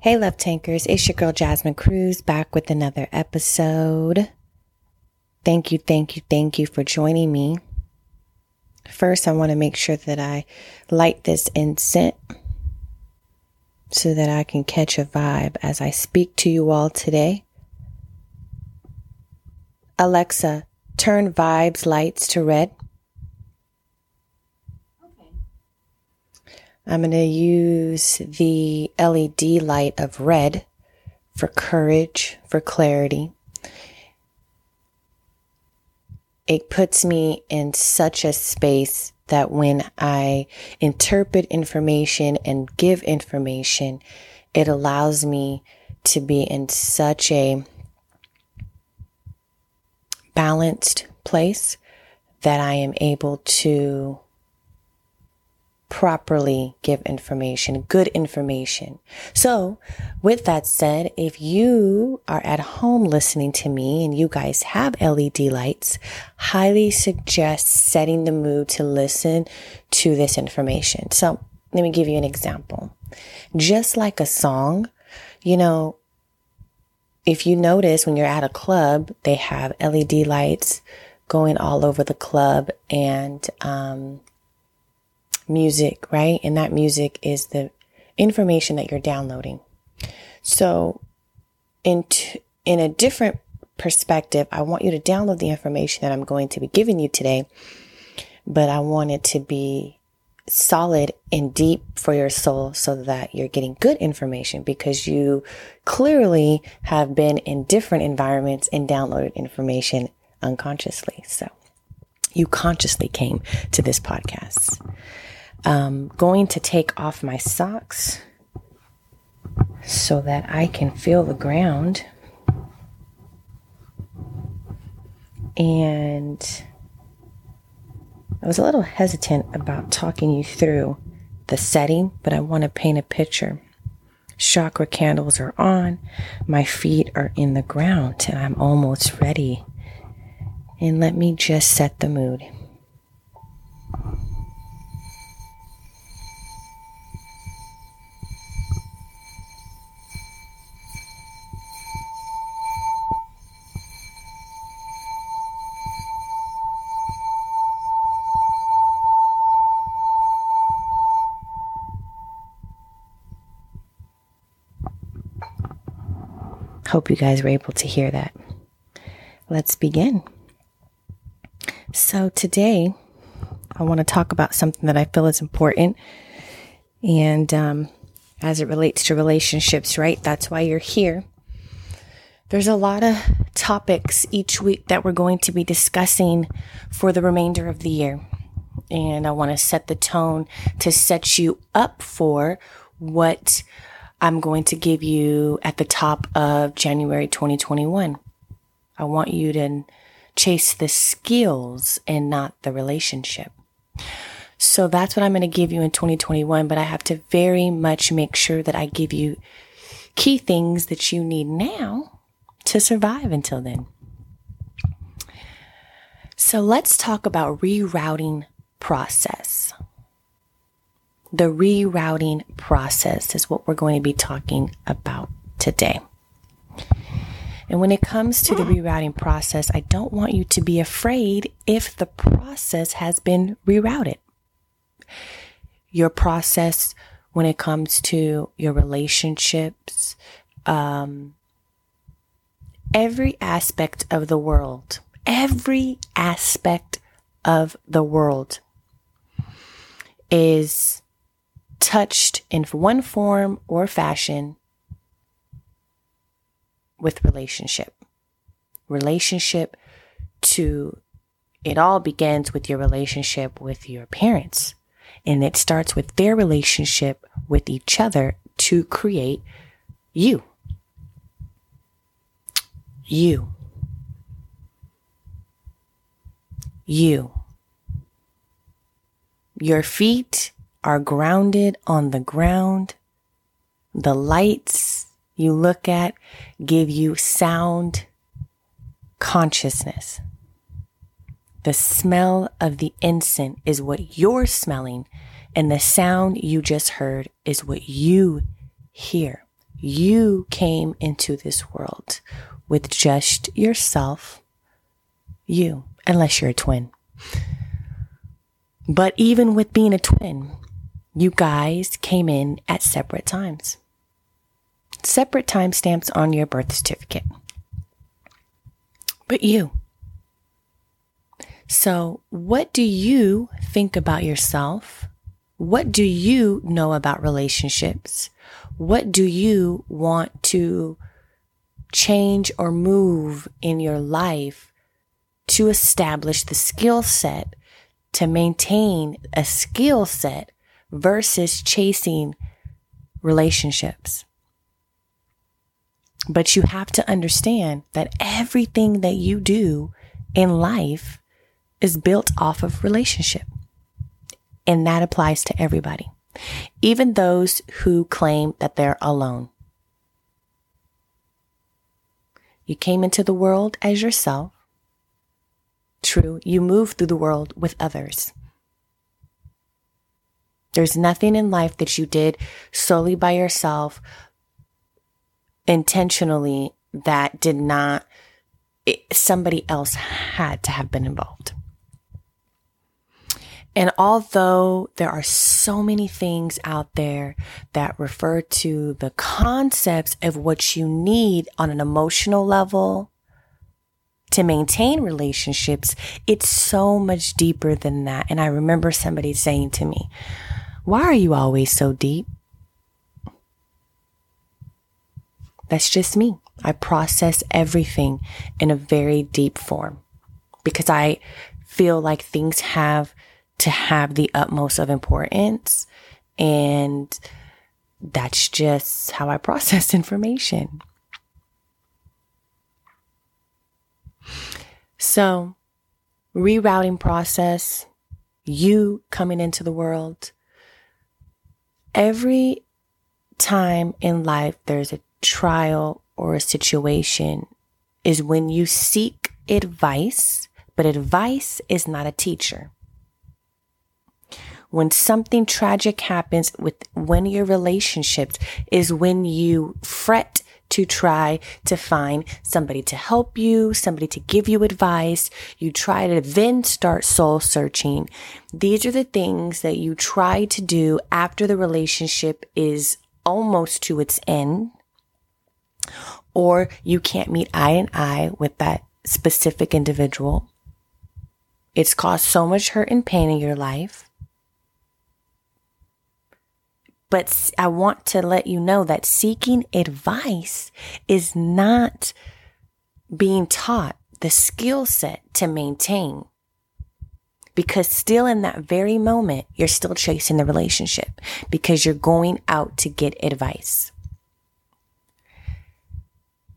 Hey, Love Tankers, it's your girl Jasmine Cruz back with another episode. Thank you, thank you, thank you for joining me. First, I want to make sure that I light this incense so that I can catch a vibe as I speak to you all today. Alexa, turn vibes lights to red. I'm going to use the LED light of red for courage, for clarity. It puts me in such a space that when I interpret information and give information, it allows me to be in such a balanced place that I am able to properly give information, good information. So, with that said, if you are at home listening to me and you guys have LED lights, highly suggest setting the mood to listen to this information. So, let me give you an example. Just like a song, you know, if you notice when you're at a club, they have LED lights going all over the club and, um, music, right? And that music is the information that you're downloading. So in, t- in a different perspective, I want you to download the information that I'm going to be giving you today, but I want it to be solid and deep for your soul so that you're getting good information because you clearly have been in different environments and downloaded information unconsciously. So you consciously came to this podcast. I'm going to take off my socks so that I can feel the ground. And I was a little hesitant about talking you through the setting, but I want to paint a picture. Chakra candles are on, my feet are in the ground, and I'm almost ready. And let me just set the mood. Hope you guys were able to hear that. Let's begin. So, today I want to talk about something that I feel is important. And um, as it relates to relationships, right? That's why you're here. There's a lot of topics each week that we're going to be discussing for the remainder of the year. And I want to set the tone to set you up for what I'm going to give you at the top of January 2021. I want you to chase the skills and not the relationship. So that's what I'm going to give you in 2021, but I have to very much make sure that I give you key things that you need now to survive until then. So let's talk about rerouting process. The rerouting process is what we're going to be talking about today. And when it comes to the rerouting process, I don't want you to be afraid if the process has been rerouted. Your process when it comes to your relationships, um, every aspect of the world, every aspect of the world is touched in one form or fashion with relationship. Relationship to it all begins with your relationship with your parents. And it starts with their relationship with each other to create you. You. You. Your feet are grounded on the ground. The lights you look at give you sound consciousness. The smell of the incense is what you're smelling, and the sound you just heard is what you hear. you came into this world with just yourself, you, unless you're a twin. But even with being a twin, you guys came in at separate times. Separate timestamps on your birth certificate. But you. So, what do you think about yourself? What do you know about relationships? What do you want to change or move in your life to establish the skill set to maintain a skill set versus chasing relationships. But you have to understand that everything that you do in life is built off of relationship. And that applies to everybody, even those who claim that they're alone. You came into the world as yourself. True, you move through the world with others. There's nothing in life that you did solely by yourself, intentionally, that did not, it, somebody else had to have been involved. And although there are so many things out there that refer to the concepts of what you need on an emotional level to maintain relationships, it's so much deeper than that. And I remember somebody saying to me, Why are you always so deep? That's just me. I process everything in a very deep form because I feel like things have to have the utmost of importance. And that's just how I process information. So, rerouting process, you coming into the world. Every time in life there's a trial or a situation is when you seek advice, but advice is not a teacher. When something tragic happens with one of your relationships is when you fret to try to find somebody to help you, somebody to give you advice. You try to then start soul searching. These are the things that you try to do after the relationship is almost to its end or you can't meet eye and eye with that specific individual. It's caused so much hurt and pain in your life But I want to let you know that seeking advice is not being taught the skill set to maintain. Because still in that very moment, you're still chasing the relationship because you're going out to get advice.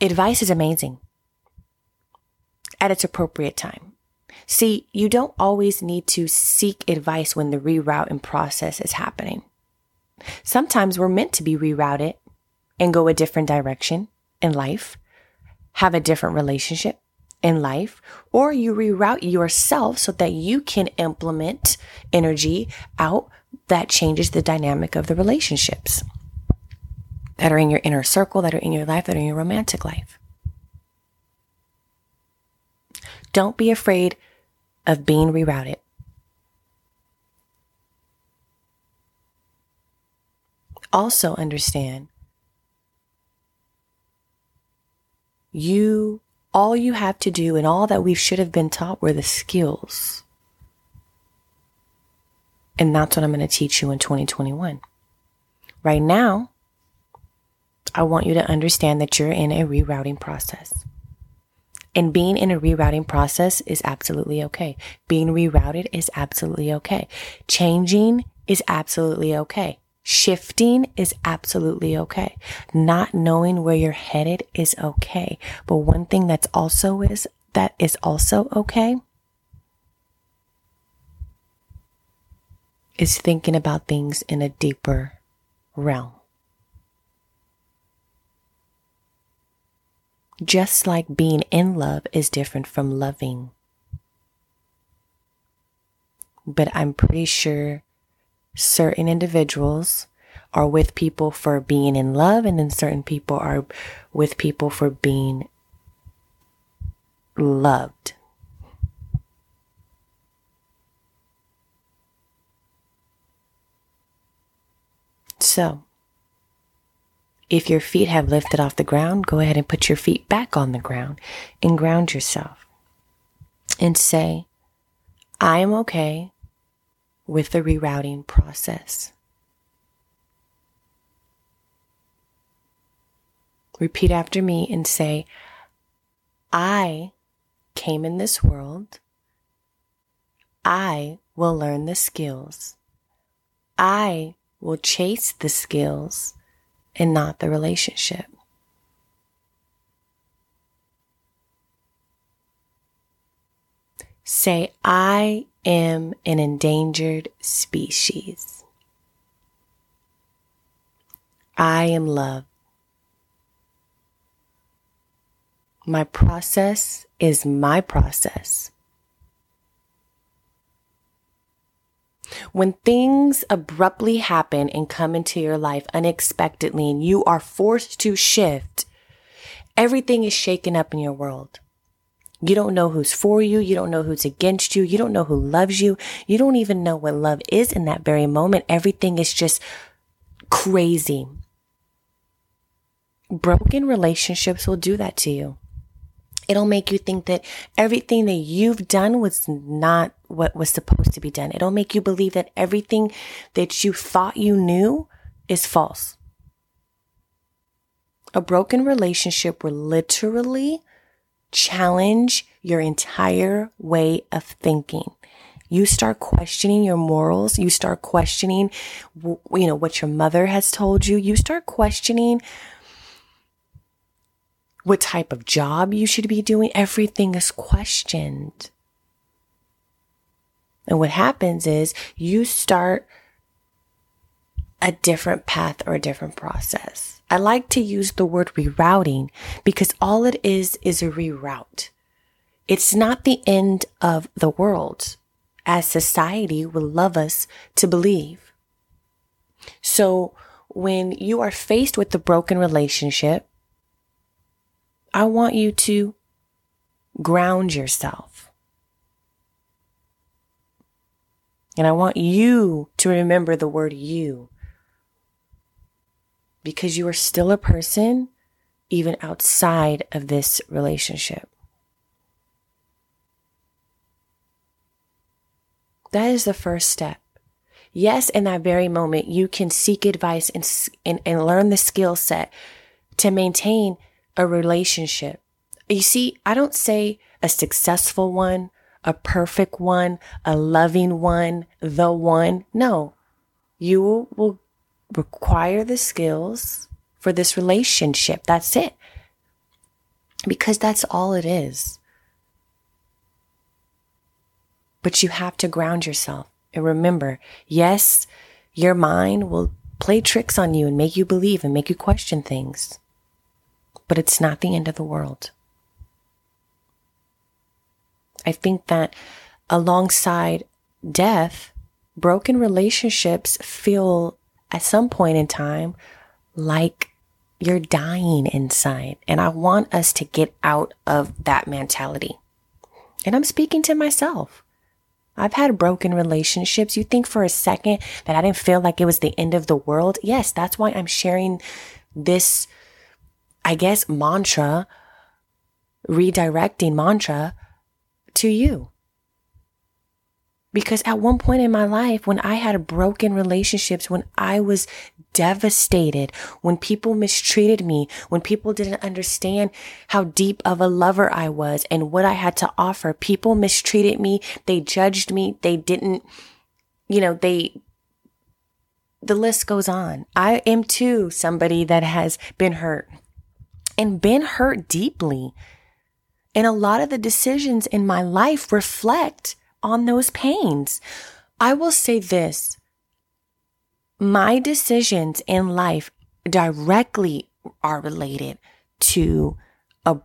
Advice is amazing at its appropriate time. See, you don't always need to seek advice when the rerouting process is happening. Sometimes we're meant to be rerouted and go a different direction in life, have a different relationship in life, or you reroute yourself so that you can implement energy out that changes the dynamic of the relationships that are in your inner circle, that are in your life, that are in your romantic life. Don't be afraid of being rerouted. Also understand you, all you have to do and all that we should have been taught were the skills. And that's what I'm going to teach you in 2021. Right now, I want you to understand that you're in a rerouting process. And being in a rerouting process is absolutely okay. Being rerouted is absolutely okay. Changing is absolutely okay. Shifting is absolutely okay. Not knowing where you're headed is okay. But one thing that's also is that is also okay is thinking about things in a deeper realm. Just like being in love is different from loving. But I'm pretty sure certain individuals are with people for being in love, and then certain people are with people for being loved. So, if your feet have lifted off the ground, go ahead and put your feet back on the ground and ground yourself and say, I am okay with the rerouting process. Repeat after me and say, I came in this world. I will learn the skills. I will chase the skills and not the relationship. Say, I am an endangered species. I am love. My process is my process. When things abruptly happen and come into your life unexpectedly and you are forced to shift, everything is shaken up in your world. You don't know who's for you. You don't know who's against you. You don't know who loves you. You don't even know what love is in that very moment. Everything is just crazy. Broken relationships will do that to you. It'll make you think that everything that you've done was not what was supposed to be done. It'll make you believe that everything that you thought you knew is false. A broken relationship will literally challenge your entire way of thinking. You start questioning your morals. You start questioning, you know, what your mother has told you. You start questioning what type of job you should be doing. Everything is questioned. And what happens is you start a different path or a different process. I like to use the word rerouting because all it is is a reroute. It's not the end of the world as society would love us to believe. So when you are faced with the broken relationship, I want you to ground yourself. And I want you to remember the word you. Because you are still a person even outside of this relationship. That is the first step. Yes, in that very moment, you can seek advice and, and, and learn the skill set to maintain a relationship. You see, I don't say a successful one, a perfect one, a loving one, the one. No, you will require the skills for this relationship. That's it. Because that's all it is. But you have to ground yourself and remember, yes, your mind will play tricks on you and make you believe and make you question things but it's not the end of the world. I think that alongside death, broken relationships feel at some point in time like you're dying inside. And I want us to get out of that mentality. And I'm speaking to myself. I've had broken relationships. You think for a second that I didn't feel like it was the end of the world? Yes, that's why I'm sharing this I guess, mantra, redirecting mantra to you. Because at one point in my life, when I had broken relationships, when I was devastated, when people mistreated me, when people didn't understand how deep of a lover I was and what I had to offer, people mistreated me. They judged me. They didn't, you know, they, the list goes on. I am too somebody that has been hurt and been hurt deeply. And a lot of the decisions in my life reflect on those pains. I will say this. My decisions in life directly are related to a,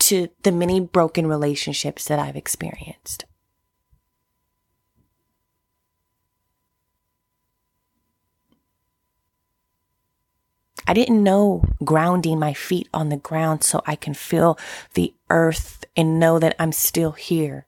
to the many broken relationships that I've experienced. I didn't know grounding my feet on the ground so I can feel the earth and know that I'm still here.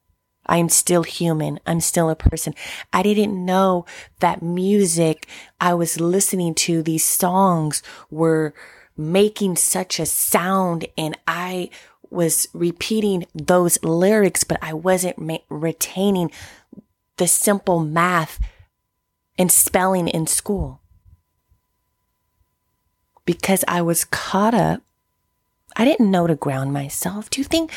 I am still human. I'm still a person. I didn't know that music I was listening to, these songs were making such a sound and I was repeating those lyrics, but I wasn't ma- retaining the simple math and spelling in school because I was caught up. I didn't know to ground myself. Do you think?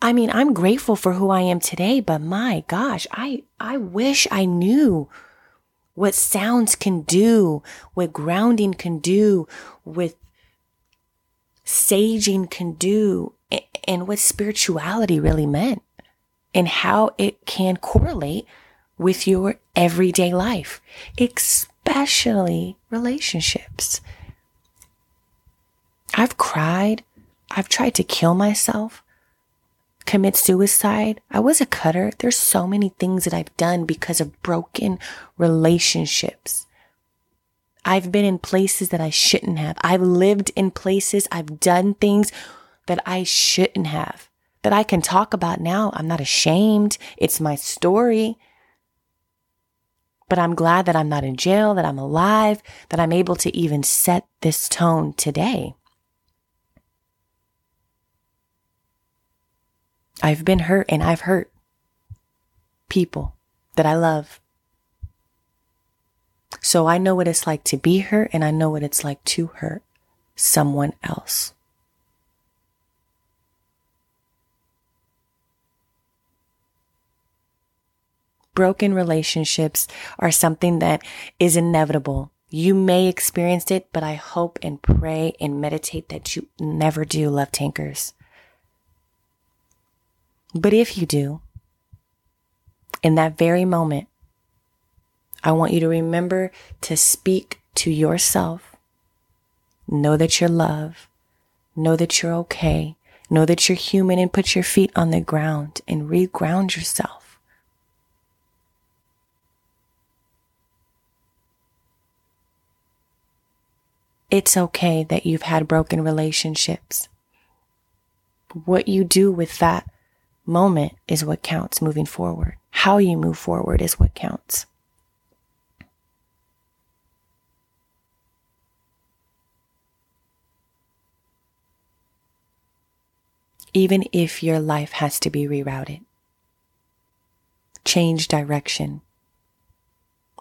I mean, I'm grateful for who I am today, but my gosh, I, I wish I knew what sounds can do, what grounding can do, what saging can do, and what spirituality really meant, and how it can correlate with your everyday life, especially relationships. I've cried. I've tried to kill myself, commit suicide. I was a cutter. There's so many things that I've done because of broken relationships. I've been in places that I shouldn't have. I've lived in places. I've done things that I shouldn't have that I can talk about now. I'm not ashamed. It's my story. But I'm glad that I'm not in jail, that I'm alive, that I'm able to even set this tone today. I've been hurt and I've hurt people that I love. So I know what it's like to be hurt and I know what it's like to hurt someone else. Broken relationships are something that is inevitable. You may experience it, but I hope and pray and meditate that you never do, love tankers. But if you do, in that very moment, I want you to remember to speak to yourself. Know that you're loved. Know that you're okay. Know that you're human and put your feet on the ground and reground yourself. It's okay that you've had broken relationships. What you do with that moment is what counts moving forward. How you move forward is what counts. Even if your life has to be rerouted, change direction.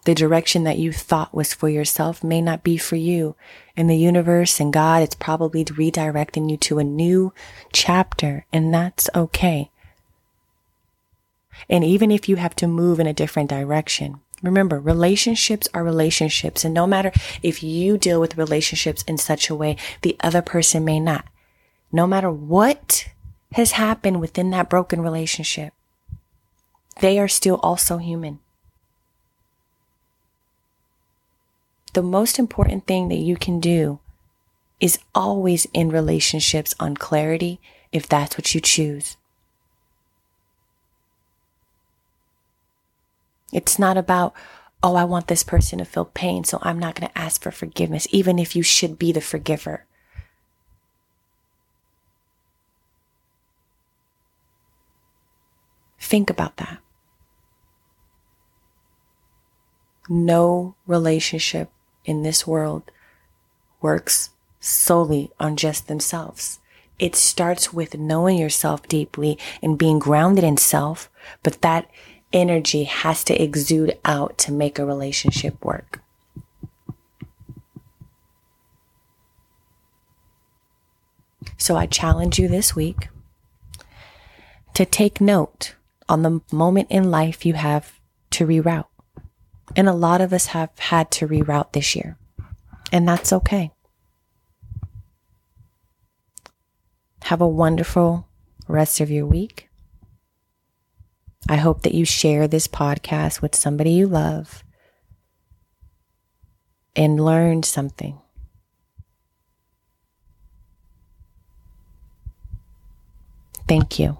The direction that you thought was for yourself may not be for you. And the universe and God, it's probably redirecting you to a new chapter, and that's okay. And even if you have to move in a different direction, remember relationships are relationships. And no matter if you deal with relationships in such a way, the other person may not. No matter what has happened within that broken relationship, they are still also human. The most important thing that you can do is always in relationships on clarity if that's what you choose. It's not about, oh, I want this person to feel pain, so I'm not going to ask for forgiveness, even if you should be the forgiver. Think about that. No relationship in this world works solely on just themselves. It starts with knowing yourself deeply and being grounded in self, but that energy has to exude out to make a relationship work. So I challenge you this week to take note on the moment in life you have to reroute. And a lot of us have had to reroute this year, and that's okay. Have a wonderful rest of your week. I hope that you share this podcast with somebody you love and learn something. Thank you.